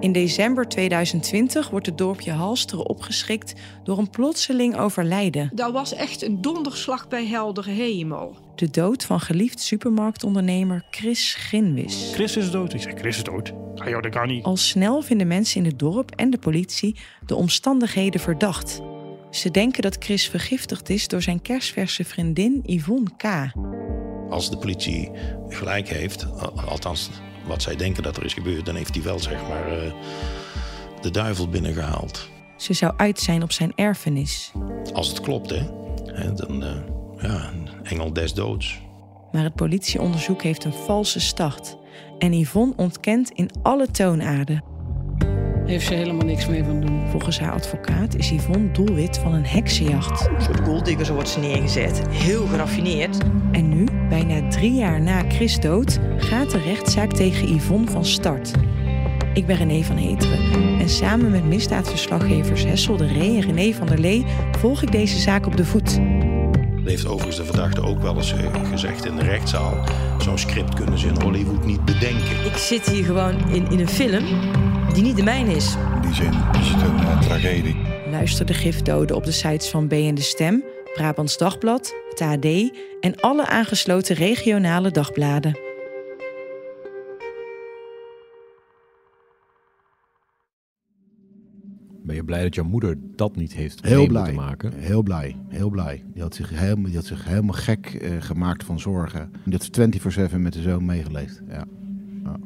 In december 2020 wordt het dorpje Halsteren opgeschrikt door een plotseling overlijden. Dat was echt een donderslag bij heldere hemel. De dood van geliefd supermarktondernemer Chris Grinwis. Chris is dood. Ik zeg, Chris is dood. Ah joh, dat kan niet. Al snel vinden mensen in het dorp en de politie de omstandigheden verdacht. Ze denken dat Chris vergiftigd is door zijn kerstverse vriendin Yvonne K. Als de politie gelijk heeft, althans wat zij denken dat er is gebeurd, dan heeft hij wel zeg maar uh, de duivel binnengehaald. Ze zou uit zijn op zijn erfenis. Als het klopt, hè? hè dan, uh, ja, een engel des doods. Maar het politieonderzoek heeft een valse start. En Yvonne ontkent in alle toonaarden. Heeft ze helemaal niks mee van doen. Volgens haar advocaat is Yvonne doelwit van een heksenjacht. Een soort golddigger, zo wordt ze neergezet. Heel geraffineerd. En nu, bijna drie jaar na Chris dood, gaat de rechtszaak tegen Yvonne van start. Ik ben René van Heteren en samen met misdaadverslaggevers Hessel de Ree en René van der Lee volg ik deze zaak op de voet. Heeft overigens de verdachte ook wel eens eh, gezegd in de rechtszaal. Zo'n script kunnen ze in Hollywood niet bedenken. Ik zit hier gewoon in, in een film die niet de mijne is. In die zin is het een uh, tragedie. Luister de gifdoden op de sites van B en de Stem, Brabants Dagblad, het AD en alle aangesloten regionale dagbladen. Je blij dat jouw moeder dat niet heeft heel blij, maken? Heel blij, heel blij. Die had zich helemaal, die had zich helemaal gek uh, gemaakt van zorgen. Die had 24-7 met de zoon meegeleefd. Ja. ja.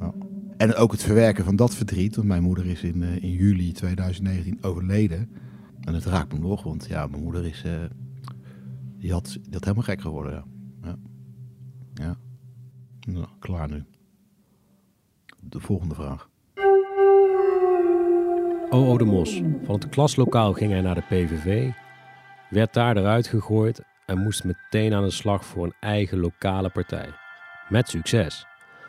ja. En ook het verwerken van dat verdriet. Want mijn moeder is in, uh, in juli 2019 overleden. En het raakt me nog, want ja, mijn moeder is... Uh, die, had, had helemaal gek geworden, ja. Ja. ja. Nou, klaar nu. De volgende vraag. O.O. de Mos. Van het klaslokaal ging hij naar de PVV, werd daar eruit gegooid en moest meteen aan de slag voor een eigen lokale partij. Met succes.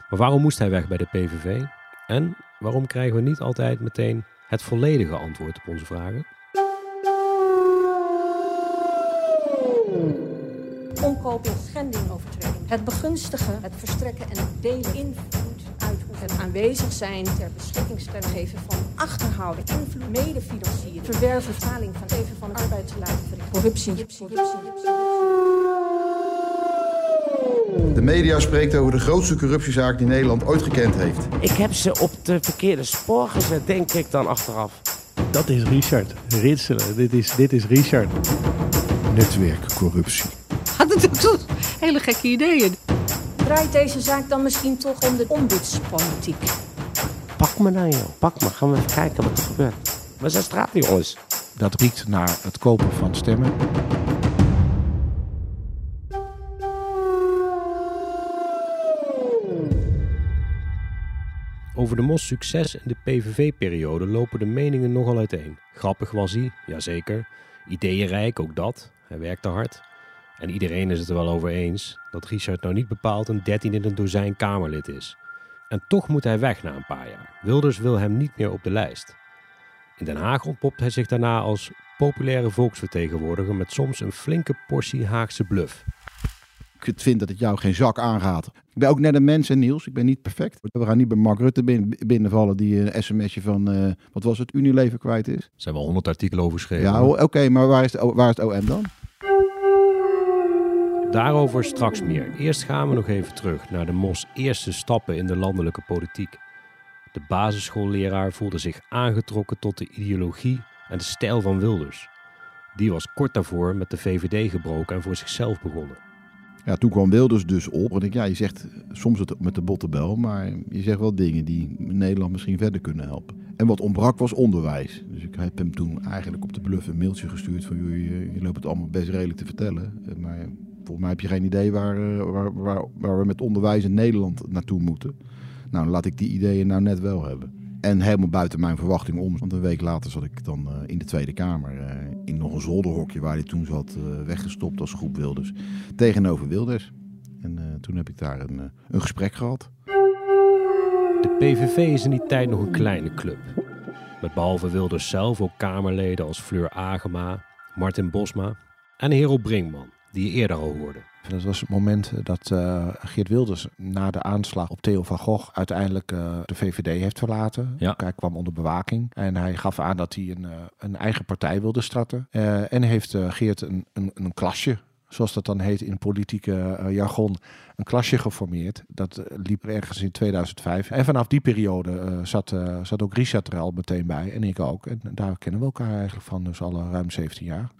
Maar waarom moest hij weg bij de PVV? En waarom krijgen we niet altijd meteen het volledige antwoord op onze vragen? Omkoop en schending overtreding. Het begunstigen, het verstrekken en het delen uitoefenen. Het aanwezig zijn ter beschikking stellen geven van achterhouden, invloed, medefinancieren, verwerven, vertaling van geven van corruptie, corruptie, corruptie, De media spreekt over de grootste corruptiezaak die Nederland ooit gekend heeft. Ik heb ze op de verkeerde spoor gezet, denk ik dan achteraf. Dat is Richard. Ritselen. Dit is, dit is Richard. Netwerkcorruptie. Had natuurlijk hele gekke ideeën. Draait deze zaak dan misschien toch om de ombudspolitiek? Pak me dan, joh. Pak me. Gaan we even kijken wat er gebeurt. We zijn straatjongens. Dat riekt naar het kopen van stemmen. Over de Mos succes in de PVV-periode lopen de meningen nogal uiteen. Grappig was hij, jazeker. Ideeënrijk, ook dat. Hij werkte hard. En iedereen is het er wel over eens dat Richard nou niet bepaald een 13 in een dozijn Kamerlid is. En toch moet hij weg na een paar jaar. Wilders wil hem niet meer op de lijst. In Den Haag ontpopt hij zich daarna als populaire volksvertegenwoordiger met soms een flinke portie Haagse bluff. Ik vind dat het jou geen zak aangaat. Ik ben ook net een mens, en Niels. Ik ben niet perfect. We gaan niet bij Mark Rutte binnenvallen die een sms'je van, uh, wat was het, Unilever kwijt is. Er zijn wel honderd artikelen over geschreven. Ja, oké, okay, maar waar is, het, waar is het OM dan? Daarover straks meer. Eerst gaan we nog even terug naar de Mos eerste stappen in de landelijke politiek. De basisschoolleraar voelde zich aangetrokken tot de ideologie en de stijl van Wilders. Die was kort daarvoor met de VVD gebroken en voor zichzelf begonnen. Ja, toen kwam Wilders dus op. En ik, ja, je zegt soms het met de bottebel, maar je zegt wel dingen die Nederland misschien verder kunnen helpen. En wat ontbrak was onderwijs. Dus ik heb hem toen eigenlijk op de bluff een mailtje gestuurd van je, je loopt het allemaal best redelijk te vertellen. Maar volgens mij heb je geen idee waar, waar, waar, waar we met onderwijs in Nederland naartoe moeten. Nou, laat ik die ideeën nou net wel hebben. En helemaal buiten mijn verwachting om. Want een week later zat ik dan uh, in de Tweede Kamer. Uh, in nog een zolderhokje waar hij toen zat, weggestopt als groep Wilders. Tegenover Wilders. En toen heb ik daar een, een gesprek gehad. De PVV is in die tijd nog een kleine club. Met behalve Wilders zelf ook Kamerleden als Fleur Agema, Martin Bosma en Hero Brinkman. Die je eerder al hoorde. Dat was het moment dat uh, Geert Wilders na de aanslag op Theo van Gogh uiteindelijk uh, de VVD heeft verlaten. Ja. Hij kwam onder bewaking en hij gaf aan dat hij een, uh, een eigen partij wilde starten. en heeft Geert een, een, een klasje zoals dat dan heet in politieke uh, jargon, een klasje geformeerd. Dat uh, liep ergens in 2005. En vanaf die periode uh, zat, zat ook Richard er al meteen bij en ik ook. En daar kennen we elkaar eigenlijk van, dus al ruim 17 jaar.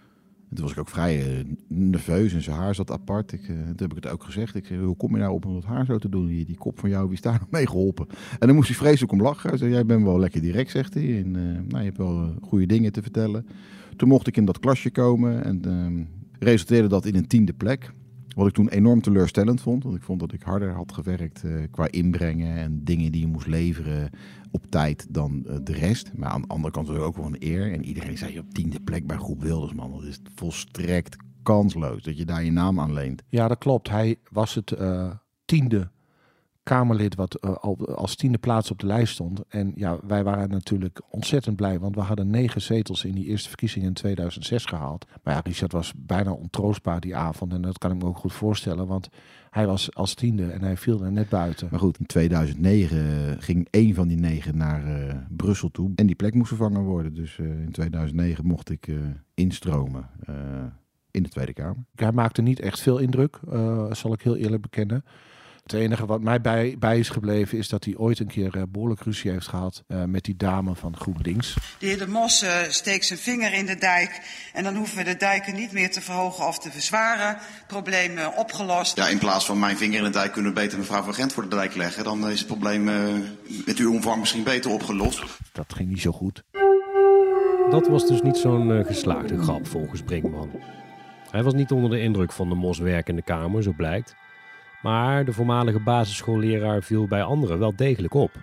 En toen was ik ook vrij nerveus en zijn haar zat apart. Ik, toen heb ik het ook gezegd. Ik zei, hoe kom je nou op om dat haar zo te doen? Die, kop van jou, wie is daar nog mee geholpen? En dan moest hij vreselijk om lachen. Hij zei, jij bent wel lekker direct, zegt hij. En nou, je hebt wel goede dingen te vertellen. Toen mocht ik in dat klasje komen en ehm, resulteerde dat in een tiende plek. Wat ik toen enorm teleurstellend vond. Want ik vond dat ik harder had gewerkt uh, qua inbrengen en dingen die je moest leveren op tijd dan uh, de rest. Maar aan de andere kant was ook wel een eer. En iedereen zei op tiende plek bij Groep Wilders, man. Dat is volstrekt kansloos dat je daar je naam aan leent. Ja, dat klopt. Hij was het uh, tiende Kamerlid wat uh, al als tiende plaats op de lijst stond. En ja, wij waren natuurlijk ontzettend blij, want we hadden negen zetels in die eerste verkiezingen in 2006 gehaald. Maar ja, Richard was bijna ontroostbaar die avond en dat kan ik me ook goed voorstellen, want hij was als tiende en hij viel er net buiten. Maar goed, in 2009 ging één van die negen naar uh, Brussel toe en die plek moest vervangen worden. Dus uh, in 2009 mocht ik instromen in de Tweede Kamer. Hij maakte niet echt veel indruk, zal ik heel eerlijk bekennen. Het enige wat mij bij, bij is gebleven is dat hij ooit een keer uh, behoorlijk ruzie heeft gehad uh, met die dame van GroenLinks. De heer De Mos uh, steekt zijn vinger in de dijk en dan hoeven we de dijken niet meer te verhogen of te verzwaren. Probleem opgelost. Ja, in plaats van mijn vinger in de dijk kunnen we beter mevrouw van Gent voor de dijk leggen. Dan is het probleem met uw omvang misschien beter opgelost. Dat ging niet zo goed. Dat was dus niet zo'n geslaagde grap volgens Brinkman. Hij was niet onder de indruk van de Mos werk in de Kamer, zo blijkt. Maar de voormalige basisschoolleraar viel bij anderen wel degelijk op.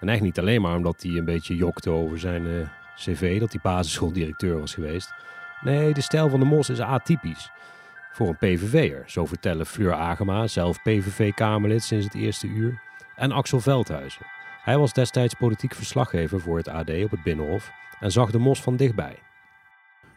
En eigenlijk niet alleen maar omdat hij een beetje jokte over zijn uh, cv, dat hij basisschooldirecteur was geweest. Nee, de stijl van de Mos is atypisch. Voor een PVV'er, zo vertellen Fleur Agema, zelf PVV-Kamerlid sinds het eerste uur, en Axel Veldhuizen. Hij was destijds politiek verslaggever voor het AD op het Binnenhof en zag de Mos van dichtbij.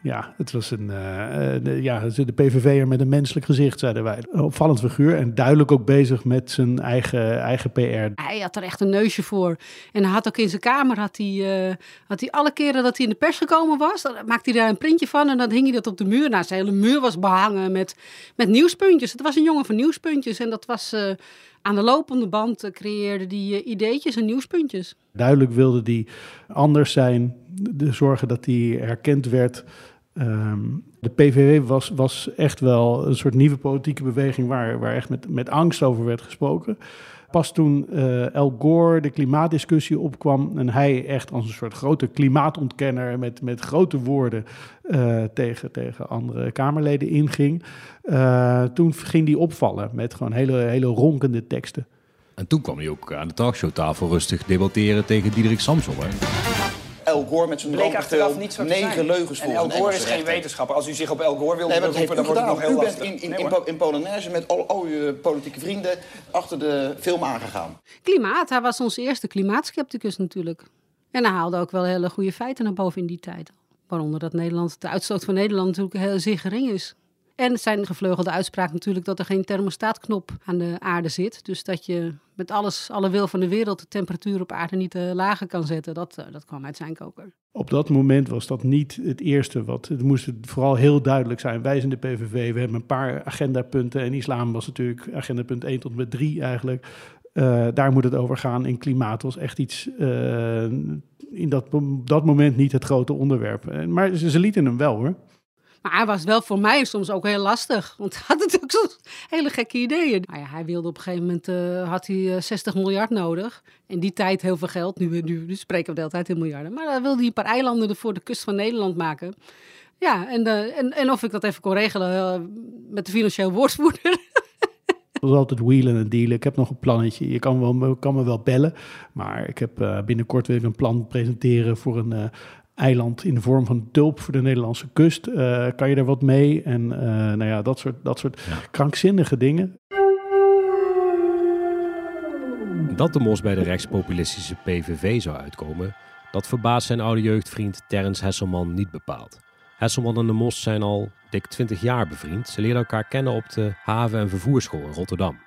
Ja, het was een, uh, de, ja, de PVV'er met een menselijk gezicht, zeiden wij. Opvallend figuur en duidelijk ook bezig met zijn eigen, eigen PR. Hij had er echt een neusje voor. En hij had ook in zijn kamer, had hij, uh, had hij alle keren dat hij in de pers gekomen was, maakte hij daar een printje van en dan hing hij dat op de muur. Nou, zijn hele muur was behangen met, met nieuwspuntjes. Het was een jongen van nieuwspuntjes en dat was... Aan de lopende band creëerde die ideetjes en nieuwspuntjes. Duidelijk wilde die anders zijn, de zorgen dat hij herkend werd. Um, de PVV was, was echt wel een soort nieuwe politieke beweging waar, waar echt met, met angst over werd gesproken. Pas toen uh, El Gore de klimaatdiscussie opkwam en hij echt als een soort grote klimaatontkenner met, met grote woorden uh, tegen, tegen andere Kamerleden inging, uh, toen ging die opvallen met gewoon hele, hele ronkende teksten. En toen kwam hij ook aan de talkshowtafel rustig debatteren tegen Diederik Samson. Hè? El Gore met zijn bleek achteraf niet zo negen zijn. leugens En El Gore is geen wetenschapper. Als u zich op El Gore wil nee, beroepen, dan wordt het nog heel U bent lastig. in, in, Nee, in, in Polonaise met al, al uw politieke vrienden achter de film aangegaan. Klimaat, hij was onze eerste klimaatskepticus natuurlijk. En hij haalde ook wel hele goede feiten naar boven in die tijd. Waaronder dat Nederland, de uitstoot van Nederland natuurlijk heel zeer gering is. En zijn gevleugelde uitspraak natuurlijk dat er geen thermostaatknop aan de aarde zit. Dus dat je met alles, alle wil van de wereld de temperatuur op aarde niet uh, lager kan zetten. Dat, uh, dat kwam uit zijn koker. Op dat moment was dat niet het eerste wat. Het moest vooral heel duidelijk zijn. Wij zijn de PVV, we hebben een paar agendapunten. En islam was natuurlijk agendapunt 1 tot en met 3 eigenlijk. Uh, daar moet het over gaan. En klimaat was echt iets in dat, dat moment niet het grote onderwerp. Maar ze, ze lieten hem wel hoor. Maar hij was wel voor mij soms ook heel lastig. Want hij had natuurlijk soms hele gekke ideeën. Nou ja, hij wilde op een gegeven moment, uh, had hij uh, 60 miljard nodig. In die tijd heel veel geld. Nu, nu, nu spreken we de hele tijd in miljarden. Maar dan wilde hij een paar eilanden voor de kust van Nederland maken. Ja, en, uh, en, en of ik dat even kon regelen eh, met de financieel woordvoerder. Het was altijd wheelen en dealen. Ik heb nog een plannetje. Je kan, wel, kan me wel bellen. Maar ik heb binnenkort ik een plan presenteren voor een eiland in de vorm van tulp voor de Nederlandse kust. Uh, kan je er wat mee? En nou ja, dat soort, dat soort ja. krankzinnige dingen. Dat de mos bij de rechtspopulistische PVV zou uitkomen, dat verbaast zijn oude jeugdvriend Terrence Hesselman niet bepaald. Hesselman en de Mos zijn al dik 20 jaar bevriend. Ze leerden elkaar kennen op de haven- en vervoersschool in Rotterdam.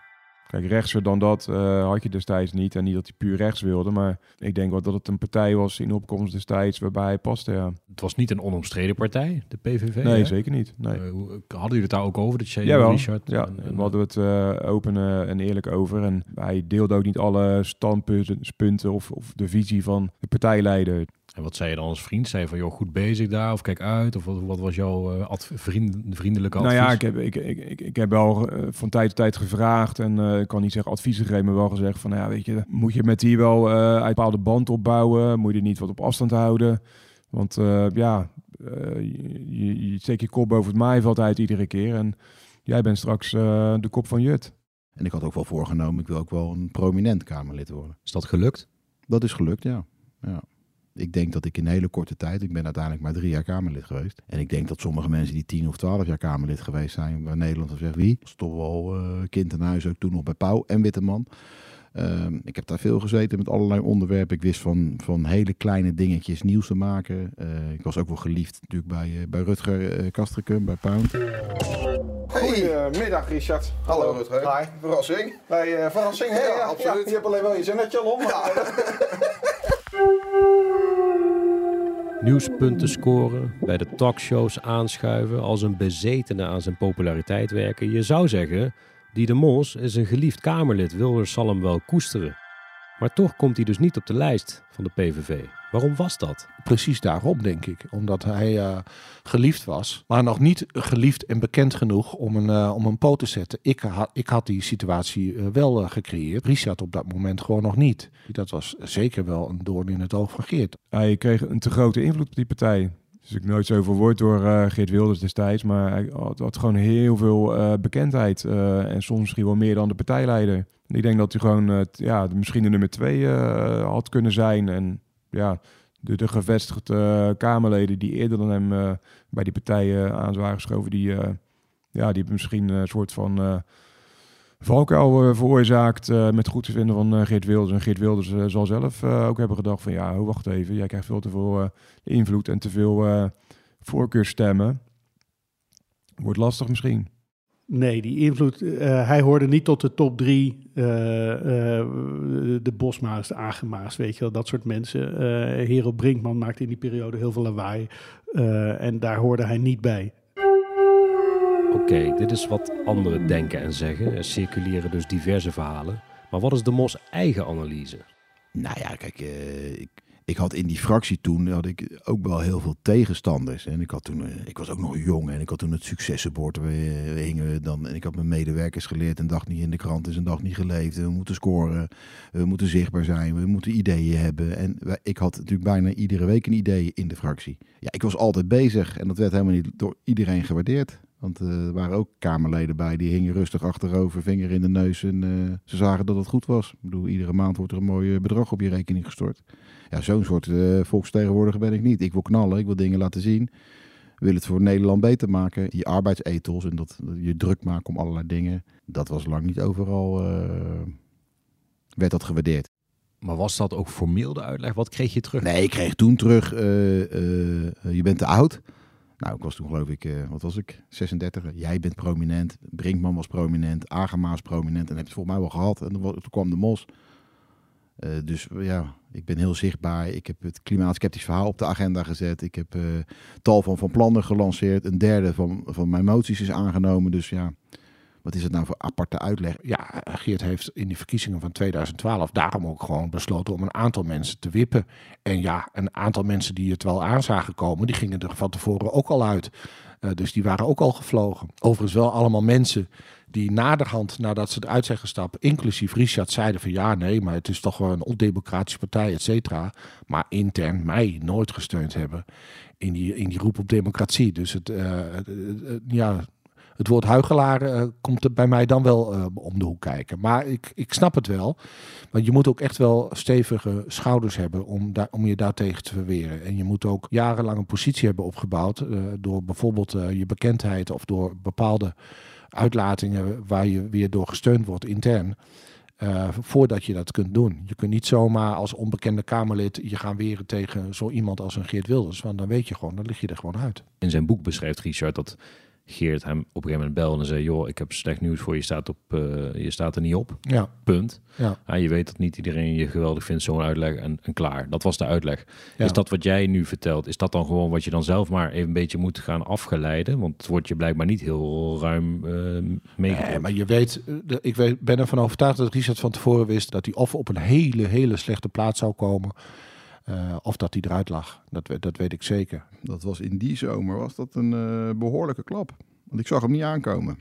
Kijk, rechtser dan dat eh, had je destijds niet. En niet dat hij puur rechts wilde. Maar ik denk wel dat het een partij was in opkomst destijds waarbij hij paste. Ja. Het was niet een onomstreden partij, de PVV. Nee, hè? zeker niet. Nee. Eh, hadden jullie het daar ook over? Dat jij, Jawel, Richard? ja, en- en- hadden we het eh, open en eerlijk over. En hij deelde ook niet alle standpunten of, of de visie van de partijleider. En wat zei je dan als vriend? Zei je van, joh, goed bezig daar, of kijk uit? Of wat, wat was jouw eh, adv- vriend, vriendelijke advies? Nou ja, ik heb, ik, ik, ik, ik heb wel eh, van tijd tot tijd gevraagd en eh, ik kan niet zeggen advies gegeven, maar wel gezegd van, nou ja, weet je, moet je met die wel eh uit een bepaalde band opbouwen? Moet je er niet wat op afstand houden? Want eh, ja, je, je, je steekt je kop boven het maaiveld uit iedere keer en jij bent straks eh, de kop van Jut. En ik had ook wel voorgenomen, ik wil ook wel een prominent Kamerlid worden. Is dat gelukt? Dat is gelukt, ja. ja. Ik denk dat ik in een hele korte tijd, ik ben uiteindelijk maar drie jaar Kamerlid geweest. En ik denk dat sommige mensen die tien of twaalf jaar Kamerlid geweest zijn, waar Nederland dan zegt wie, was toch wel eh, kind in huis, ook toen nog bij Pauw en Witteman. Ehm, ik heb daar veel gezeten met allerlei onderwerpen. Ik wist van, van hele kleine dingetjes nieuws te maken. Eh, ik was ook wel geliefd natuurlijk bij, eh, bij Rutger uh, Kastrikum, bij Pound. Goedemiddag, Richard. Hallo, Rutger. Hi. Verrassing. Bij uh, verrassing, hè? Ja, absoluut. je hebt alleen wel je zinnetje al om. Nieuwspunten scoren, bij de talkshows aanschuiven, als een bezetene aan zijn populariteit werken. Je zou zeggen, Die de Mos is een geliefd Kamerlid, Wilders zal hem wel koesteren. Maar toch komt hij dus niet op de lijst van de PVV. Waarom was dat? Precies daarom, denk ik. Omdat hij uh, geliefd was, maar nog niet geliefd en bekend genoeg om een, uh, om een poot te zetten. Ik, ha ik had die situatie uh, wel gecreëerd. Richard op dat moment gewoon nog niet. Dat was zeker wel een doorn in het oog van Geert. Hij kreeg een te grote invloed op die partij. Dus ik nooit zo verwoord door uh, Geert Wilders destijds, maar hij had, gewoon heel veel uh, bekendheid. Uh, en soms misschien wel meer dan de partijleider. Ik denk dat hij gewoon ja, misschien de nummer twee had kunnen zijn. En ja, de, de gevestigde Kamerleden die eerder dan hem bij die partijen aan waren geschoven, die, ja, die misschien een soort van valkuil veroorzaakt met goed te vinden van Geert Wilders. En Geert Wilders zal zelf ook hebben gedacht van ja, wacht even, jij krijgt veel te veel invloed en te veel voorkeurstemmen. Wordt lastig misschien. Nee, die invloed. Hij hoorde niet tot de top drie. De Bosma's, de Agema's, weet je wel, dat soort mensen. Hero Brinkman maakte in die periode heel veel lawaai. en daar hoorde hij niet bij. Oké, dit is wat anderen denken en zeggen. Er circuleren dus diverse verhalen. Maar wat is de Mos eigen analyse? Nou ja, kijk, ik, ik had in die fractie toen had ik ook wel heel veel tegenstanders. En ik, had toen, ik was ook nog jong en ik had toen het successenbord. We, we hingen dan, en ik had mijn medewerkers geleerd. Een dag niet in de krant is een dag niet geleefd. We moeten scoren, we moeten zichtbaar zijn, we moeten ideeën hebben. En ik had natuurlijk bijna iedere week een idee in de fractie. Ja, ik was altijd bezig en dat werd helemaal niet door iedereen gewaardeerd. Want uh, er waren ook Kamerleden bij, die hingen rustig achterover, vinger in de neus. En uh, ze zagen dat het goed was. Ik bedoel, iedere maand wordt er een mooi bedrag op je rekening gestort. Ja, zo'n soort volksvertegenwoordiger ben ik niet. Ik wil knallen, ik wil dingen laten zien. Wil het voor Nederland beter maken. Die arbeidsethos en dat, dat je druk maken om allerlei dingen. Dat was lang niet overal, werd dat gewaardeerd. Maar was dat ook formeel de uitleg? Wat kreeg je terug? Nee, ik kreeg toen terug, je bent te oud. Nou, ik was toen geloof ik, uh, wat was ik, 36. Jij bent prominent, Brinkman was prominent, Agema was prominent. En heb het volgens mij wel gehad. En toen, kwam de mos. Uh, dus ja, ik ben heel zichtbaar. Ik heb het klimaatskeptisch verhaal op de agenda gezet. Ik heb uh, tal van, van plannen gelanceerd. Een derde van, van mijn moties is aangenomen. Dus ja, wat is het nou voor aparte uitleg? Ja, Geert heeft in die verkiezingen van 2012 daarom ook gewoon besloten om een aantal mensen te wippen. En ja, een aantal mensen die het wel aan zagen komen, die gingen er van tevoren ook al uit. Uh, dus die waren ook al gevlogen. Overigens wel allemaal mensen die naderhand, nadat ze eruit zijn gestapt, inclusief Richard, zeiden van ja, nee, maar het is toch wel een ondemocratische partij, et cetera. Maar intern mij nooit gesteund hebben in die, in die roep op democratie. Dus het, uh, uh, ja, het woord huigelaar uh, komt er bij mij dan wel uh, om de hoek kijken. Maar ik, ik snap het wel. Want je moet ook echt wel stevige schouders hebben om, daar, om je daartegen te verweren. En je moet ook jarenlang een positie hebben opgebouwd. Uh, door bijvoorbeeld je bekendheid of door bepaalde uitlatingen waar je weer door gesteund wordt intern. eh, voordat je dat kunt doen. Je kunt niet zomaar als onbekende Kamerlid je gaan weren tegen zo iemand als een Geert Wilders. Want dan weet je gewoon, dan lig je er gewoon uit. In zijn boek beschrijft Richard dat Geert hem op een gegeven moment belde en zei: Joh, ik heb slecht nieuws voor je, staat, op, eh, je staat er niet op. Ja. Punt. Ja. je weet dat niet iedereen je geweldig vindt, zo'n uitleg en, en klaar. Dat was de uitleg. Ja. Is dat wat jij nu vertelt, is dat dan gewoon wat je dan zelf maar even een beetje moet gaan afgeleiden? Want het wordt je blijkbaar niet heel ruim uh. Nee, maar je weet, eh, ik weet, ben ervan overtuigd dat Richard van tevoren wist dat hij of op een hele, hele slechte plaats zou komen. Eh, of dat hij eruit lag. Dat, dat weet ik zeker. Dat was in die zomer was dat een eh, behoorlijke klap. Want ik zag hem niet aankomen.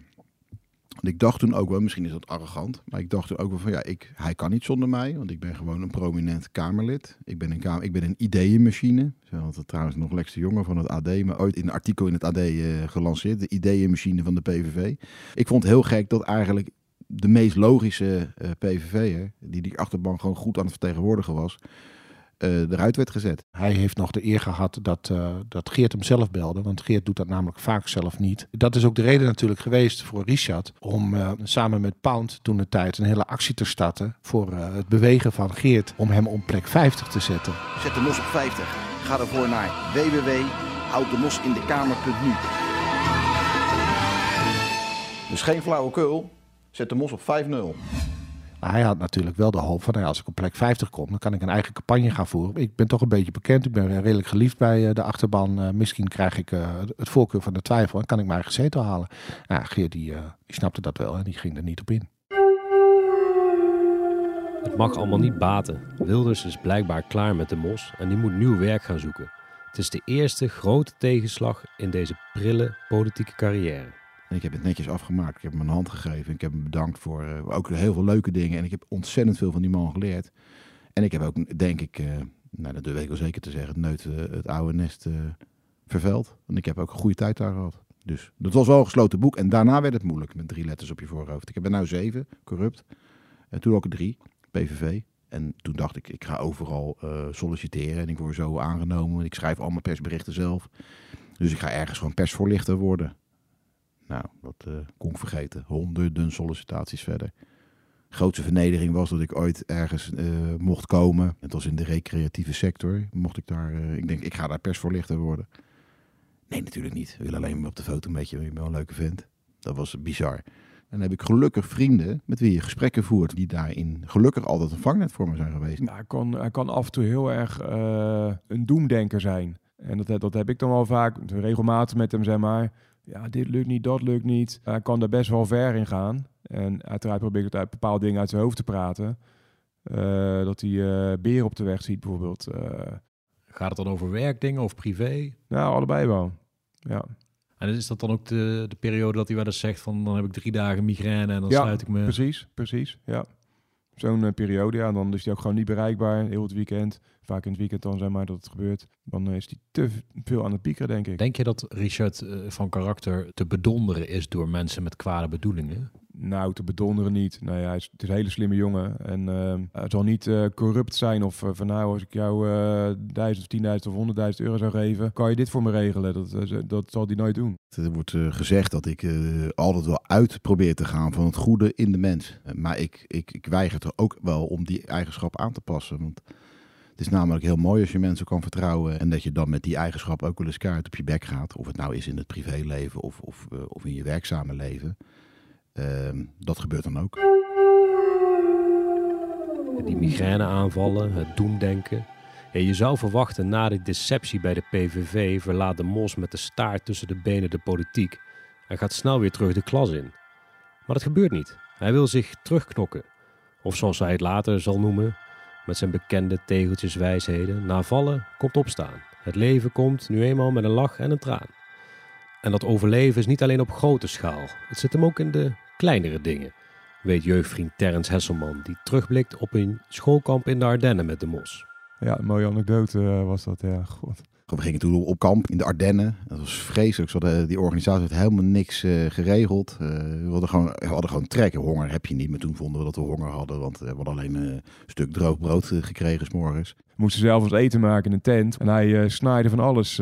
En ik dacht toen ook wel, misschien is dat arrogant, maar ik dacht toen ook wel van ja, ik, hij kan niet zonder mij, want ik ben gewoon een prominent Kamerlid. Ik ben een, kamer, ik ben een ideeënmachine. Had het trouwens nog Lex de van het AD, maar ooit in een artikel in het AD eh, gelanceerd, de ideeënmachine van de PVV. Ik vond heel gek dat eigenlijk de meest logische eh PVV'er, die die achterban gewoon goed aan het vertegenwoordigen was, eruit werd gezet. Hij heeft nog de eer gehad dat, eh, dat Geert hem zelf belde. Want Geert doet dat namelijk vaak zelf niet. Dat is ook de reden natuurlijk geweest voor Richard. Om eh, samen met Pound toen de tijd een hele actie te starten. Voor eh, het bewegen van Geert. Om hem op plek 50 te zetten. Zet de mos op 50. Ga ervoor naar www.houddemosinDeKamer.nu Dus geen flauwekul. Zet de mos op 5-0. Maar hij had natuurlijk wel de hoop van, nou als ik op plek 50 kom, dan kan ik een eigen campagne gaan voeren. Ik ben toch een beetje bekend, ik ben redelijk geliefd bij eh, de achterban. Eh, misschien krijg ik eh, het voorkeur van de twijfel en kan ik mijn eigen zetel halen. Ja, Geert die, die snapte dat wel en die ging er niet op in. Het mag allemaal niet baten. Wilders is blijkbaar klaar met de mos en die moet nieuw werk gaan zoeken. Het is de eerste grote tegenslag in deze prille politieke carrière. Ik heb het netjes afgemaakt. Ik heb hem een hand gegeven. Ik heb hem bedankt voor eh, ook heel veel leuke dingen. En ik heb ontzettend veel van die man geleerd. En ik heb ook, denk ik, eh, nou dat weet ik wel zeker te zeggen, neut eh, het oude nest verveld. En ik heb ook een goede tijd daar gehad. Dus dat was wel een gesloten boek. En daarna werd het moeilijk met drie letters op je voorhoofd. Ik heb er nou zeven, corrupt. En toen ook drie, PVV. En toen dacht ik, ik ga overal solliciteren. En ik word zo aangenomen. Ik schrijf allemaal persberichten zelf. Dus ik ga ergens gewoon persvoorlichter worden. Nou, dat eh, kon ik vergeten. Honderden sollicitaties verder. Grootste vernedering was dat ik ooit ergens eh, mocht komen. Het was in de recreatieve sector. Mocht ik daar, eh, ik denk, ik ga daar persvoorlichter worden. Nee, natuurlijk niet. Ik wil alleen maar op de foto met je. Je een leuke vent. Dat was bizar. En dan heb ik gelukkig vrienden met wie je gesprekken voert. Die daarin gelukkig altijd een vangnet voor me zijn geweest. Ja, hij, kan, kan af en toe heel erg een doemdenker zijn. En dat, dat heb ik dan wel vaak regelmatig met hem, zeg maar. Ja, dit lukt niet, dat lukt niet. Hij kan daar best wel ver in gaan. En uiteraard probeer ik het uit bepaalde dingen uit zijn hoofd te praten. Eh, dat hij eh beren op de weg ziet, bijvoorbeeld. Eh, Gaat het dan over werkdingen of privé? nou, allebei wel. Ja. En is dat dan ook de, de periode dat hij wel eens zegt van dan heb ik drie dagen migraine en dan ja, sluit ik me... precies, precies, ja. Zo'n periode, ja, dan is hij ook gewoon niet bereikbaar, heel het weekend. Vaak in het weekend dan, zeg maar, dat het gebeurt. Dan eh, is hij te veel aan het piekeren, denk ik. Denk je dat Richard eh, van karakter te bedonderen is door mensen met kwade bedoelingen? Nou, te bedonderen niet. Nou ja, hij is, het is een hele slimme jongen. En ehm hij zal niet eh, corrupt zijn of eh, van nou, als ik jou eh 1000 of 10.000 of 100.000 euro zou geven, kan je dit voor me regelen. Dat, eh, dat zal hij nooit doen. Er wordt eh, gezegd dat ik eh, altijd wel uit probeer te gaan van het goede in de mens. Eh, Maar ik, ik, ik weiger er ook wel om die eigenschap aan te passen. Want het is namelijk heel mooi als je mensen kan vertrouwen. En dat je dan met die eigenschap ook wel eens kaart op je bek gaat. Of het nou is in het privéleven of, of, eh, of in je werkzame leven. Ehm, dat gebeurt dan ook. Die migraineaanvallen, het doemdenken. Je zou verwachten na de deceptie bij de PVV verlaat de mos met de staart tussen de benen de politiek en gaat snel weer terug de klas in. Maar dat gebeurt niet. Hij wil zich terugknokken. Of zoals hij het later zal noemen, met zijn bekende tegeltjeswijsheden, na vallen komt opstaan. Het leven komt nu eenmaal met een lach en een traan. En dat overleven is niet alleen op grote schaal. Het zit hem ook in de kleinere dingen, weet jeugdvriend Terrence Hesselman, die terugblikt op een schoolkamp in de Ardennen met de mos. Ja, een mooie anekdote eh, was dat, ja. God. We gingen toen op kamp in de Ardennen. Dat was vreselijk. Ze hadden, die organisatie had helemaal niks eh, geregeld. Eh, we, hadden gewoon, we hadden gewoon trek. Honger heb je niet. Maar toen vonden we dat we honger hadden. Want eh, we hadden alleen een stuk droog brood gekregen s morgens. We moesten zelf ons eten maken in een tent. En hij eh snijde van alles.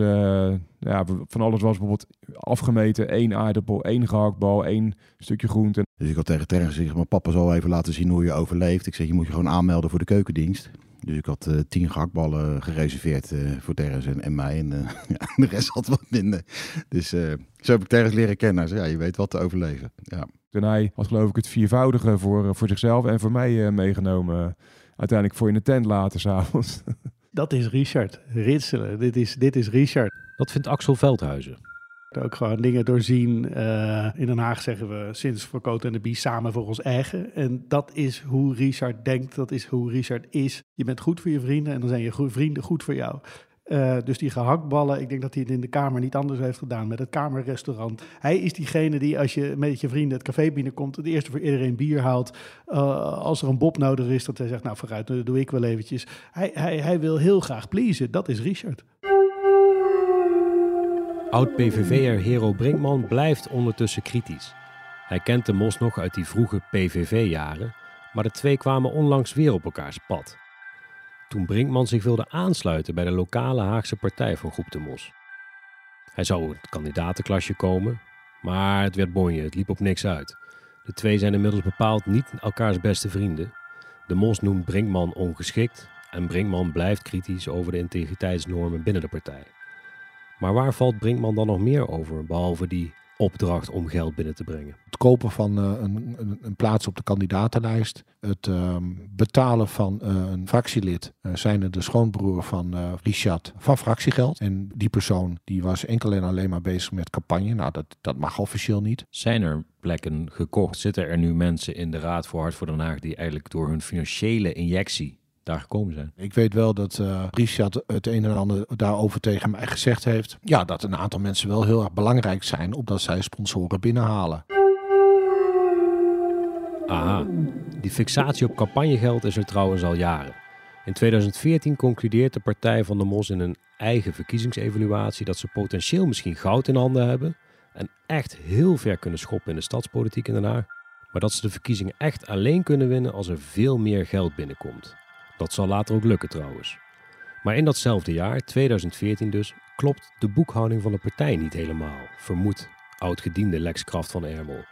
ja, van alles was bijvoorbeeld afgemeten. één aardappel, één gehaktbal, één stukje groente. Dus ik had tegen Terrence gezegd, mijn papa zal even laten zien hoe je overleeft. Ik zeg, je moet je gewoon aanmelden voor de keukendienst. Dus ik had eh, tien gehaktballen gereserveerd eh, voor Terrence en, en mij. En eh, ja, de rest had wat minder. Dus eh, zo heb ik Terrence leren kennen. Ja, je weet wat te overleven. Ja. En hij had geloof ik het viervoudige voor, voor zichzelf en voor mij eh, meegenomen. Uiteindelijk voor in de tent later s'avonds. Dat is Richard. Ritselen. Dit is, dit is Richard. Dat vindt Axel Veldhuizen. Ook gewoon dingen doorzien. Eh, in Den Haag zeggen we sinds voor en de Bie samen voor ons eigen. En dat is hoe Richard denkt. Dat is hoe Richard is. Je bent goed voor je vrienden en dan zijn je vrienden goed voor jou. Eh, dus die gehaktballen, ik denk dat hij het in de kamer niet anders heeft gedaan met het kamerrestaurant. Hij is diegene die als je met je vrienden het café binnenkomt, het eerste voor iedereen bier haalt. Eh, als er een bob nodig is, dat hij zegt, nou vooruit, dat doe ik wel eventjes. Hij, hij, hij wil heel graag pleasen, dat is Richard. Oud-PVV'er Hero Brinkman blijft ondertussen kritisch. Hij kent de Mos nog uit die vroege PVV-jaren, maar de twee kwamen onlangs weer op elkaars pad. Toen Brinkman zich wilde aansluiten bij de lokale Haagse partij van Groep de Mos. Hij zou in het kandidatenklasje komen, maar het werd bonje, het liep op niks uit. De twee zijn inmiddels bepaald niet elkaars beste vrienden. De Mos noemt Brinkman ongeschikt en Brinkman blijft kritisch over de integriteitsnormen binnen de partij. Maar waar valt Brinkman dan nog meer over, behalve die opdracht om geld binnen te brengen? Het kopen van eh, een, een, een plaats op de kandidatenlijst. Het ehm, betalen van eh, een fractielid. Uh, zijnde de schoonbroer van eh, Richard van fractiegeld. En die persoon die was enkel en alleen maar bezig met campagne. Nou, dat, dat mag officieel niet. Zijn er plekken gekocht? Zitten er nu mensen in de Raad voor Hart voor Den Haag die eigenlijk door hun financiële injectie daar gekomen zijn? Ik weet wel dat eh Richard het een en ander daarover tegen mij gezegd heeft. Ja, dat een aantal mensen wel heel erg belangrijk zijn, omdat zij sponsoren binnenhalen. Aha, die fixatie op campagnegeld is er trouwens al jaren. In 2014 concludeert de Partij van de Mos in een eigen verkiezingsevaluatie dat ze potentieel misschien goud in handen hebben en echt heel ver kunnen schoppen in de stadspolitiek in Den Haag, maar dat ze de verkiezingen echt alleen kunnen winnen als er veel meer geld binnenkomt. Dat zal later ook lukken trouwens. Maar in datzelfde jaar, 2014 dus, klopt de boekhouding van de partij niet helemaal, vermoedt oud-gediende Lex Kraft van Ermel.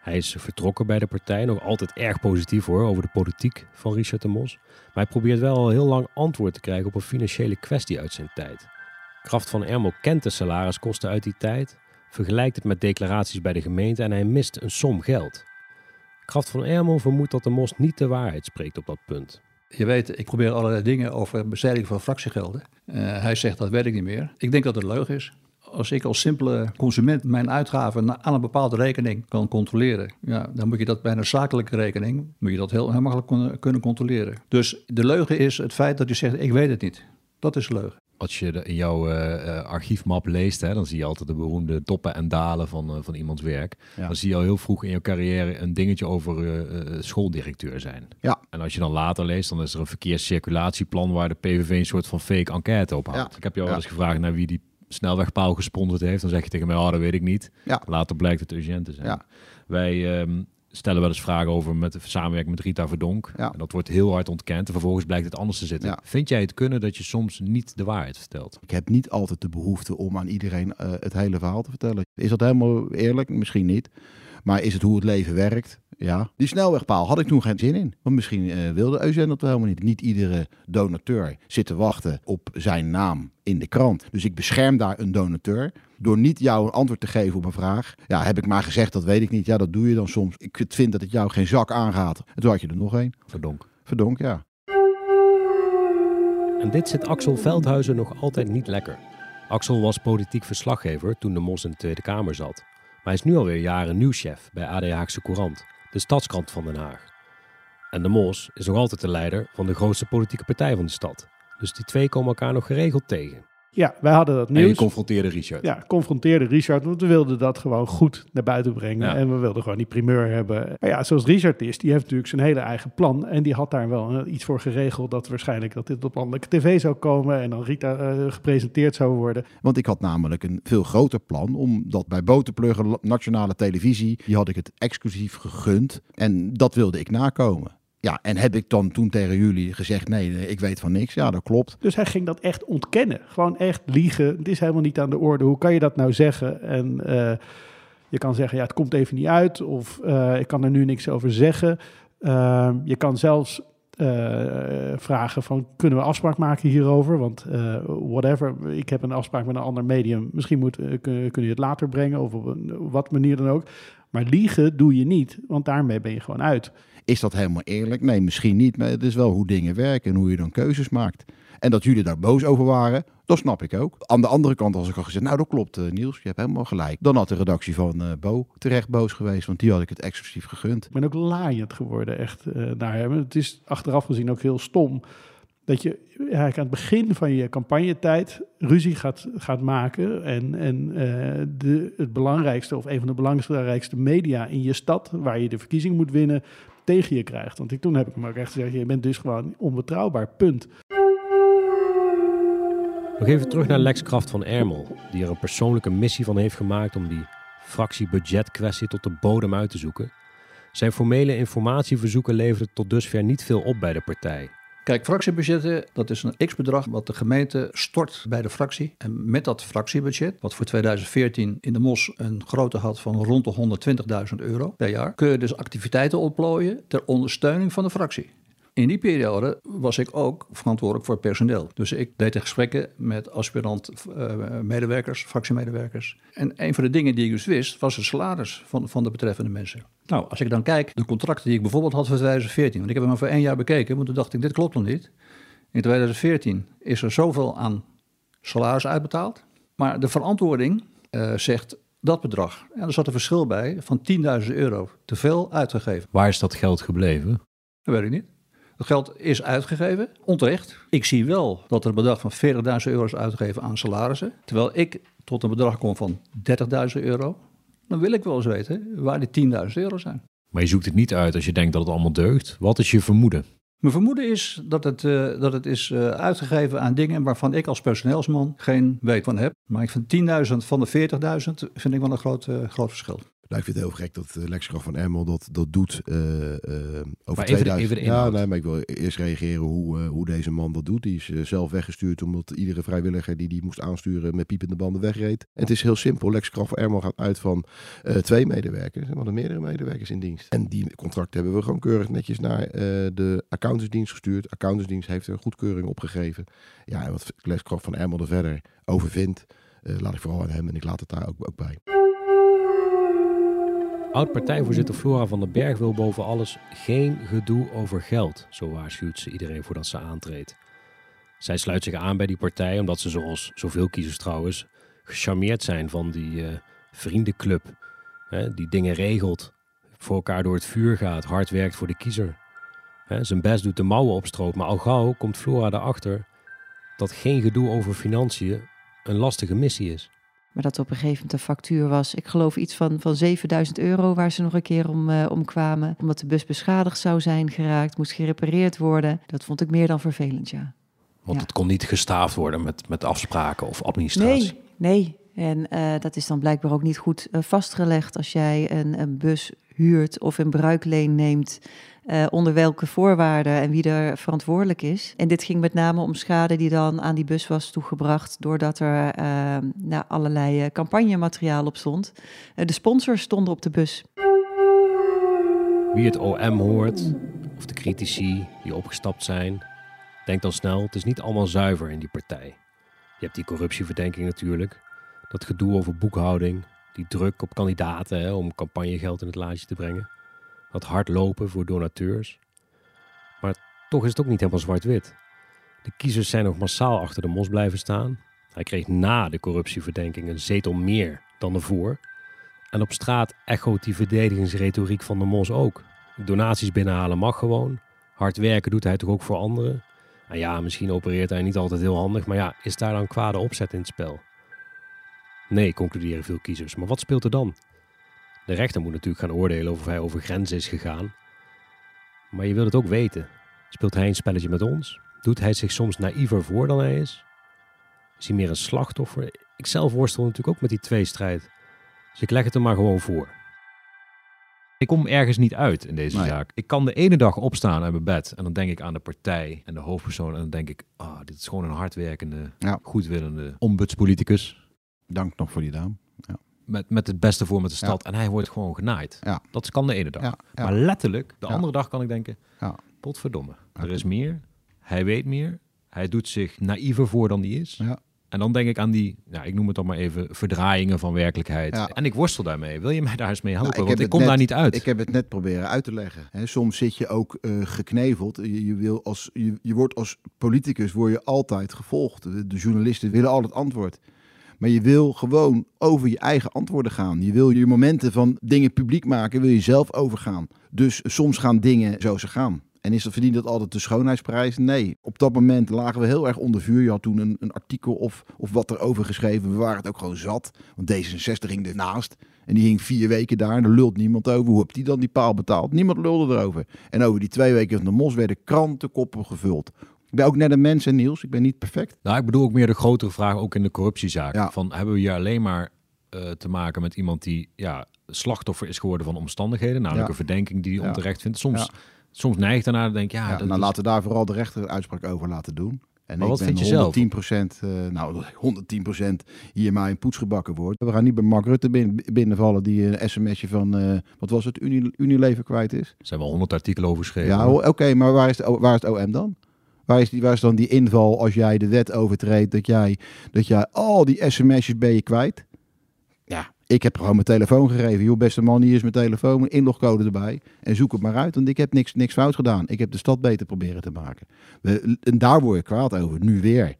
Hij is vertrokken bij de partij, nog altijd erg positief hoor over de politiek van Richard de Mos. Maar hij probeert wel al heel lang antwoord te krijgen op een financiële kwestie uit zijn tijd. Kraft van Ermel kent de salariskosten uit die tijd, vergelijkt het met declaraties bij de gemeente en hij mist een som geld. Kraft van Ermel vermoedt dat de Mos niet de waarheid spreekt op dat punt. Je weet, ik probeer allerlei dingen over bestrijding van fractiegelden. Uh, hij zegt dat weet ik niet meer. Ik denk dat het leugen is. Als ik als simpele consument mijn uitgaven aan een bepaalde rekening kan controleren, ja, dan moet je dat bij een zakelijke rekening moet je dat heel, heel makkelijk kunnen controleren. Dus de leugen is het feit dat je zegt: ik weet het niet. Dat is leugen. Als je de, in jouw uh, archiefmap leest, hè, dan zie je altijd de beroemde toppen en dalen van, uh, van iemands werk. Ja. Dan zie je al heel vroeg in je carrière een dingetje over uh, schooldirecteur zijn. Ja. En als je dan later leest, dan is er een verkeerscirculatieplan waar de PVV een soort van fake enquête op houdt. Ja. Ik heb jou wel eens gevraagd naar wie die snelwegpaal gesponsord heeft. Dan zeg je tegen mij, oh, dat weet ik niet. Ja. Later blijkt het urgent te zijn. Ja. Wij um, stellen wel eens vragen over met de samenwerking met Rita Verdonk. Ja. En dat wordt heel hard ontkend. En vervolgens blijkt het anders te zitten. Ja. Vind jij het kunnen dat je soms niet de waarheid vertelt? Ik heb niet altijd de behoefte om aan iedereen uh, het hele verhaal te vertellen. Is dat helemaal eerlijk? Misschien niet. Maar is het hoe het leven werkt? Ja. Die snelwegpaal had ik toen geen zin in. Want misschien uh, wilde Eugène dat wel helemaal niet. Niet iedere donateur zit te wachten op zijn naam in de krant. Dus ik bescherm daar een donateur. Door niet jou een antwoord te geven op een vraag. Ja, heb ik maar gezegd, dat weet ik niet. Ja, dat doe je dan soms. Ik vind dat het jou geen zak aangaat. En toen had je er nog één. Verdonk. Verdonk, ja. En dit zit Axel Veldhuizen nog altijd niet lekker. Axel was politiek verslaggever toen de Mos in de Tweede Kamer zat. Maar hij is nu alweer jaren nieuwschef bij AD Haagse Courant, de stadskrant van Den Haag. En de Mos is nog altijd de leider van de grootste politieke partij van de stad. Dus die twee komen elkaar nog geregeld tegen. Ja, wij hadden dat nieuws. En je confronteerde Richard. Ja, confronteerde Richard, want we wilden dat gewoon goed naar buiten brengen. Ja. En we wilden gewoon die primeur hebben. Maar ja, zoals Richard is, die heeft natuurlijk zijn hele eigen plan. En die had daar wel iets voor geregeld dat waarschijnlijk dat dit op landelijke tv zou komen. En dan Rita uh, gepresenteerd zou worden. Want ik had namelijk een veel groter plan, omdat bij Boterpluggen, nationale televisie, die had ik het exclusief gegund. En dat wilde ik nakomen. Ja, en heb ik dan toen tegen jullie gezegd: nee, ik weet van niks? Ja, dat klopt. Dus hij ging dat echt ontkennen. Gewoon echt liegen. Het is helemaal niet aan de orde. Hoe kan je dat nou zeggen? En uh, Je kan zeggen, ja, het komt even niet uit of eh, ik kan er nu niks over zeggen. Ehm, je kan zelfs eh, vragen van, kunnen we afspraak maken hierover? Want eh, whatever, ik heb een afspraak met een ander medium. Misschien moet, kun je het later brengen of op een, wat manier dan ook. Maar liegen doe je niet, want daarmee ben je gewoon uit. Is dat helemaal eerlijk? Nee, misschien niet. Maar het is wel hoe dingen werken en hoe je dan keuzes maakt. En dat jullie daar boos over waren, dat snap ik ook. Aan de andere kant, als ik al gezegd, nou dat klopt uh, Niels, je hebt helemaal gelijk. Dan had de redactie van uh, Bo terecht boos geweest, want die had ik het exclusief gegund. Ik ben ook laaiend geworden echt uh, naar hem. Het is achteraf gezien ook heel stom dat je eigenlijk aan het begin van je campagnetijd ruzie gaat, gaat maken en, en de, het belangrijkste of een van de belangrijkste media in je stad, waar je de verkiezing moet winnen, tegen je krijgt. Want toen heb ik hem ook echt gezegd, je bent dus gewoon onbetrouwbaar, punt. Nog even terug naar Lex Kraft van Ermel, die er een persoonlijke missie van heeft gemaakt om die fractiebudgetkwestie tot de bodem uit te zoeken. Zijn formele informatieverzoeken leverden tot dusver niet veel op bij de partij. Kijk, fractiebudgetten, dat is een x-bedrag wat de gemeente stort bij de fractie. En met dat fractiebudget, wat voor 2014 in de MOS een grootte had van rond de 120.000 euro per jaar, kun je dus activiteiten ontplooien ter ondersteuning van de fractie. In die periode was ik ook verantwoordelijk voor personeel. Dus ik deed de gesprekken met aspirant-medewerkers, fractiemedewerkers. En een van de dingen die ik dus wist, was het salaris van, van de betreffende mensen. Nou, als ik dan kijk, de contracten die ik bijvoorbeeld had voor 2014, want ik heb hem maar voor één jaar bekeken, want toen dacht ik, dit klopt nog niet. In 2014 is er zoveel aan salaris uitbetaald, maar de verantwoording uh, zegt dat bedrag. En er zat een verschil bij van 10.000 euro te veel uitgegeven. Waar is dat geld gebleven? Dat weet ik niet. Het geld is uitgegeven, onterecht. Ik zie wel dat er een bedrag van 40.000 euro is uitgegeven aan salarissen. Terwijl ik tot een bedrag kom van 30.000 euro. Dan wil ik wel eens weten waar die 10.000 euro zijn. Maar je zoekt het niet uit als je denkt dat het allemaal deugt. Wat is je vermoeden? Mijn vermoeden is dat het, uh, dat het is uh, uitgegeven aan dingen waarvan ik als personeelsman geen weet van heb. Maar ik vind 10.000 van de 40.000 vind ik wel een groot, uh, groot verschil. Nou, ik vind het heel gek dat uh, Lex Graf van Emmel dat, dat doet uh, uh, over maar 2000. Even, even de ja, nee, maar ik wil eerst reageren hoe, hoe deze man dat doet. Die is zelf weggestuurd omdat iedere vrijwilliger die die moest aansturen met piepende banden wegreed. En het is heel simpel. Lex Graf van Emmel gaat uit van twee medewerkers. We hadden meerdere medewerkers in dienst. En die contracten hebben we gewoon keurig netjes naar de accountantsdienst gestuurd. Accountantsdienst heeft er een goedkeuring opgegeven. Ja, en wat Lex Graf van Emmel er verder over vindt, laat ik vooral aan hem en ik laat het daar ook, ook bij. Oud-partijvoorzitter Flora van den Berg wil boven alles geen gedoe over geld, zo waarschuwt ze iedereen voordat ze aantreedt. Zij sluit zich aan bij die partij omdat ze, zoals zoveel kiezers trouwens, gecharmeerd zijn van die uh, vriendenclub. Hè, die dingen regelt, voor elkaar door het vuur gaat, hard werkt voor de kiezer. Hè, zijn best doet de mouwen opstroopt, maar al gauw komt Flora erachter dat geen gedoe over financiën een lastige missie is. Maar dat op een gegeven moment een factuur was, ik geloof iets van, van 7000 euro, waar ze nog een keer om, uh, om kwamen. Omdat de bus beschadigd zou zijn geraakt, moest gerepareerd worden. Dat vond ik meer dan vervelend, ja. Want ja. het kon niet gestaafd worden met, met afspraken of administratie. Nee, nee. En uh, dat is dan blijkbaar ook niet goed uh, vastgelegd als jij een, een bus huurt of in bruikleen neemt. Uh, onder welke voorwaarden en wie er verantwoordelijk is. En dit ging met name om schade die dan aan die bus was toegebracht doordat er uh, nou, allerlei uh, campagnemateriaal op stond. de sponsors stonden op de bus. Wie het OM hoort, of de critici die opgestapt zijn, denkt dan snel, het is niet allemaal zuiver in die partij. Je hebt die corruptieverdenking natuurlijk, dat gedoe over boekhouding, die druk op kandidaten om campagnegeld in het laadje te brengen dat hard lopen voor donateurs. Maar toch is het ook niet helemaal zwart-wit. De kiezers zijn nog massaal achter de mos blijven staan. Hij kreeg na de corruptieverdenking een zetel meer dan ervoor. En op straat echoot die verdedigingsretoriek van de mos ook. Donaties binnenhalen mag gewoon. Hard werken doet hij toch ook voor anderen. En ja, misschien opereert hij niet altijd heel handig, maar ja, is daar dan kwade opzet in het spel? Nee, concluderen veel kiezers. Maar wat speelt er dan? De rechter moet natuurlijk gaan oordelen of hij over grenzen is gegaan. Maar je wilt het ook weten. Speelt hij een spelletje met ons? Doet hij zich soms naïver voor dan hij is? Is hij meer een slachtoffer? Ik zelf worstel natuurlijk ook met die tweestrijd. Dus ik leg het er maar gewoon voor. Ik kom ergens niet uit in deze nee. zaak. Ik kan de ene dag opstaan uit mijn bed en dan denk ik aan de partij en de hoofdpersoon. En dan denk ik, ah, oh, dit is gewoon een hardwerkende, ja. goedwillende ombudspoliticus. Dank nog voor die naam. Ja. Met, met het beste voor met de stad. En hij wordt gewoon genaaid. Ja. Dat kan de ene dag. Ja, ja. Maar letterlijk, de Ja. andere dag kan ik denken... Ja. Potverdomme, er is meer. Hij weet meer. Hij doet zich naïver voor dan die is. En dan denk ik aan die, nou, ik noem het dan maar even, verdraaiingen van werkelijkheid. Ja. En ik worstel daarmee. Wil je mij daar eens mee helpen? Nou, Want ik kom daar niet uit. Ik heb het net proberen uit te leggen. Hè, soms zit je ook eh, gekneveld. Je, je, wil als, je, je wordt als politicus word je altijd gevolgd. De, de journalisten willen altijd antwoord. Maar je wil gewoon over je eigen antwoorden gaan. Je wil je momenten van dingen publiek maken, wil je zelf overgaan. Dus soms gaan dingen zoals ze gaan. En is dat, verdient dat altijd de schoonheidsprijs? Nee. Op dat moment lagen we heel erg onder vuur. Je had toen een, een artikel of, of wat erover geschreven. We waren het ook gewoon zat. Want D66 ging ernaast. En die hing vier weken daar. En er lult niemand over. Hoe heb die dan die paal betaald? Niemand lulde erover. En over die twee weken van de mos werden krantenkoppen gevuld. Ik ben ook net een mens, en Niels. Ik ben niet perfect. Nou, ik bedoel ook meer de grotere vraag, ook in de corruptiezaak. Van, hebben we hier alleen maar eh, te maken met iemand die ja, slachtoffer is geworden van omstandigheden? Namelijk Ja. een verdenking die hij onterecht vindt. Soms, soms neigt daarna te denken, ja... Ja, dat nou, is- laten we daar vooral de rechter uitspraak over laten doen. En Maar ik wat ben vind je zelf? 110%, eh, nou 110% hier maar in poets gebakken wordt. We gaan niet bij Mark Rutte bin- binnenvallen die een sms'je van, eh, wat was het, Uni- Unilever kwijt is. Er zijn wel honderd artikelen over geschreven. Ja, oké, maar waar is, de, waar is het OM dan? Waar is, die, waar is dan die inval als jij de wet overtreedt, dat jij, dat jij al die sms'jes ben je kwijt? Ja, ik heb gewoon mijn telefoon gegeven. Joh, beste man, hier is mijn telefoon, mijn inlogcode erbij. En zoek het maar uit, want ik heb niks, niks fout gedaan. Ik heb de stad beter proberen te maken. We, en daar word je kwaad over, nu weer.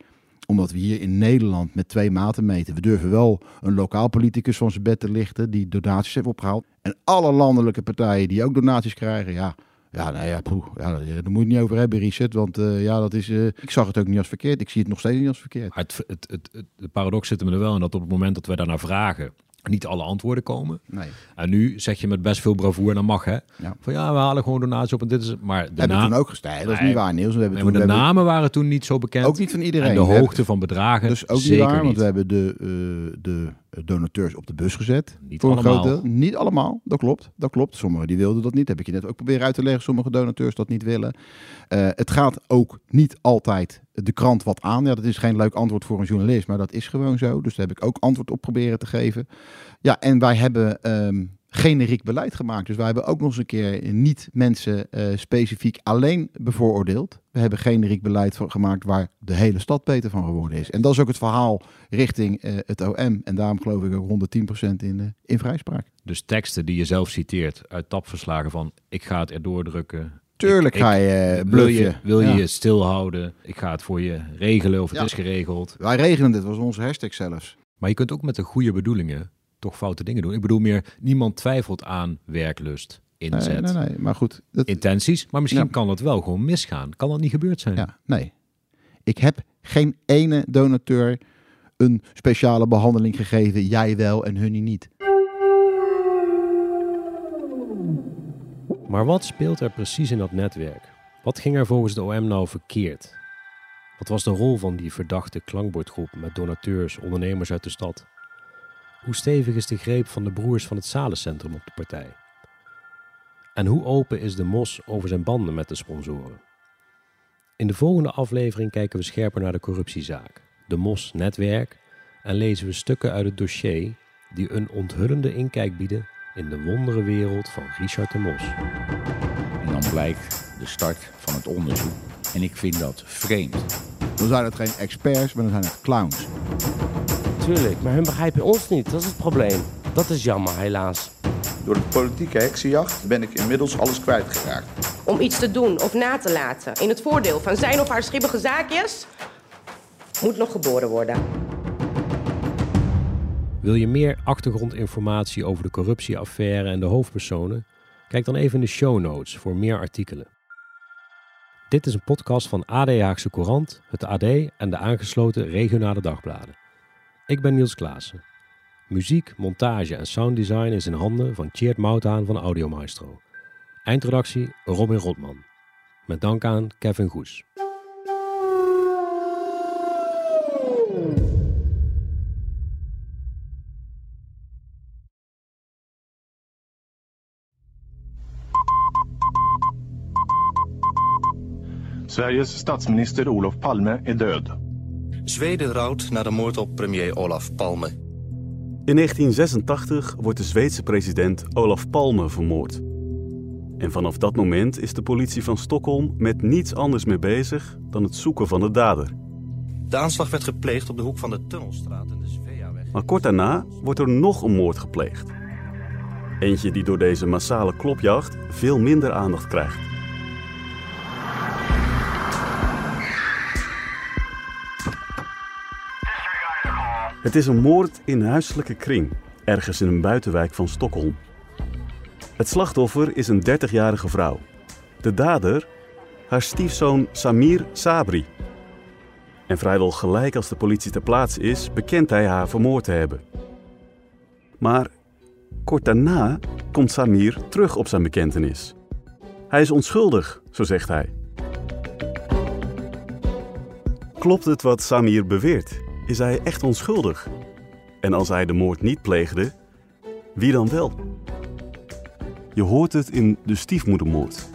Omdat we hier in Nederland met twee maten meten. We durven wel een lokaal politicus van zijn bed te lichten die donaties heeft opgehaald. En alle landelijke partijen die ook donaties krijgen, ja... Ja, nou ja, poeh, ja, daar moet je het niet over hebben, Richard. Want eh, ja, dat is, eh, ik zag het ook niet als verkeerd. Ik zie het nog steeds niet als verkeerd. Maar het, het, het, paradox zit hem er wel in dat op het moment dat wij daarnaar vragen, niet alle antwoorden komen. Nee. En nu zeg je met best veel bravoer, dan mag hè. Van ja, we halen gewoon donaties op en dit is het. Maar de Hebben toen ook gesteld. Dat is niet waar, Niels. We hebben Nee, toen, de hebben- namen waren toen niet zo bekend. Ook niet van iedereen. En de hebben- hoogte van bedragen Dus ook zeker niet waar, want we hebben de, eh, de donateurs op de bus gezet. Niet voor een allemaal. groot deel. Niet allemaal, dat klopt. Dat klopt. Sommigen die wilden dat niet. Heb ik je net ook proberen uit te leggen. Sommige donateurs dat niet willen. Eh, het gaat ook niet altijd de krant wat aan. Ja, dat is geen leuk antwoord voor een journalist, maar dat is gewoon zo. Dus daar heb ik ook antwoord op proberen te geven. Ja, en wij hebben ehm, generiek beleid gemaakt. Dus wij hebben ook nog eens een keer niet mensen eh, specifiek alleen bevooroordeeld. We hebben generiek beleid van- gemaakt waar de hele stad beter van geworden is. En dat is ook het verhaal richting eh, het OM. En daarom geloof ik ook 110% in, eh, in vrijspraak. Dus teksten die je zelf citeert uit tapverslagen van ik ga het erdoor drukken. Tuurlijk Ik- ga je, wil je, bluffen. wil je Ja. je stilhouden? Ik ga het voor je regelen of het Ja. is geregeld. Wij regelen dit, was onze hashtag zelfs. Maar je kunt ook met de goede bedoelingen toch foute dingen doen. Ik bedoel meer, niemand twijfelt aan werklust, inzet, Nee, nee, nee, maar goed. Dat, intenties. Maar misschien Ja. kan het wel gewoon misgaan. Kan dat niet gebeurd zijn? Ja, nee. Ik heb geen ene donateur een speciale behandeling gegeven. Jij wel en hun niet. Maar wat speelt er precies in dat netwerk? Wat ging er volgens de OM nou verkeerd? Wat was de rol van die verdachte klankbordgroep met donateurs, ondernemers uit de stad? Hoe stevig is de greep van de broers van het Salencentrum op de partij? En hoe open is de Mos over zijn banden met de sponsoren? In de volgende aflevering kijken we scherper naar de corruptiezaak, de Mos-netwerk en lezen we stukken uit het dossier die een onthullende inkijk bieden in de wonderenwereld van Richard de Mos. En dan blijkt de start van het onderzoek. En ik vind dat vreemd. Dan zijn het geen experts, maar dan zijn het clowns. Tuurlijk, maar hun begrijpen ons niet. Dat is het probleem. Dat is jammer, helaas. Door de politieke heksenjacht ben ik inmiddels alles kwijtgeraakt. om iets te doen of na te laten in het voordeel van zijn of haar schibbige zaakjes, moet nog geboren worden. Wil je meer achtergrondinformatie over de corruptieaffaire en de hoofdpersonen? Kijk dan even in de show notes voor meer artikelen. Dit is een podcast van AD Haagse Courant, het AD en de aangesloten regionale dagbladen. Ik ben Niels Klaassen. Muziek, montage en sounddesign is in handen van Tjeerd Mouthaan van Audio Maestro. Eindredactie Robin Rotman. Met dank aan Kevin Goes. Sveriges statsminister Olof Palme är död. Zweden rouwt na de moord op premier Olaf Palme. In 1986 wordt de Zweedse president Olaf Palme vermoord. En vanaf dat moment is de politie van Stockholm met niets anders meer bezig dan het zoeken van de dader. De aanslag werd gepleegd op de hoek van de Tunnelstraat en de Sveaweg. Maar kort daarna wordt er nog een moord gepleegd. Eentje die door deze massale klopjacht veel minder aandacht krijgt. Het is een moord in huiselijke kring, ergens in een buitenwijk van Stockholm. Het slachtoffer is een 30-jarige vrouw. De dader, haar stiefzoon Samir Sabri. En vrijwel gelijk als de politie ter plaatse is, bekent hij haar vermoord te hebben. Maar kort daarna komt Samir terug op zijn bekentenis. Hij is onschuldig, zo zegt hij. Klopt het wat Samir beweert? Is hij echt onschuldig? En als hij de moord niet pleegde, wie dan wel? Je hoort het in De Stiefmoedermoord.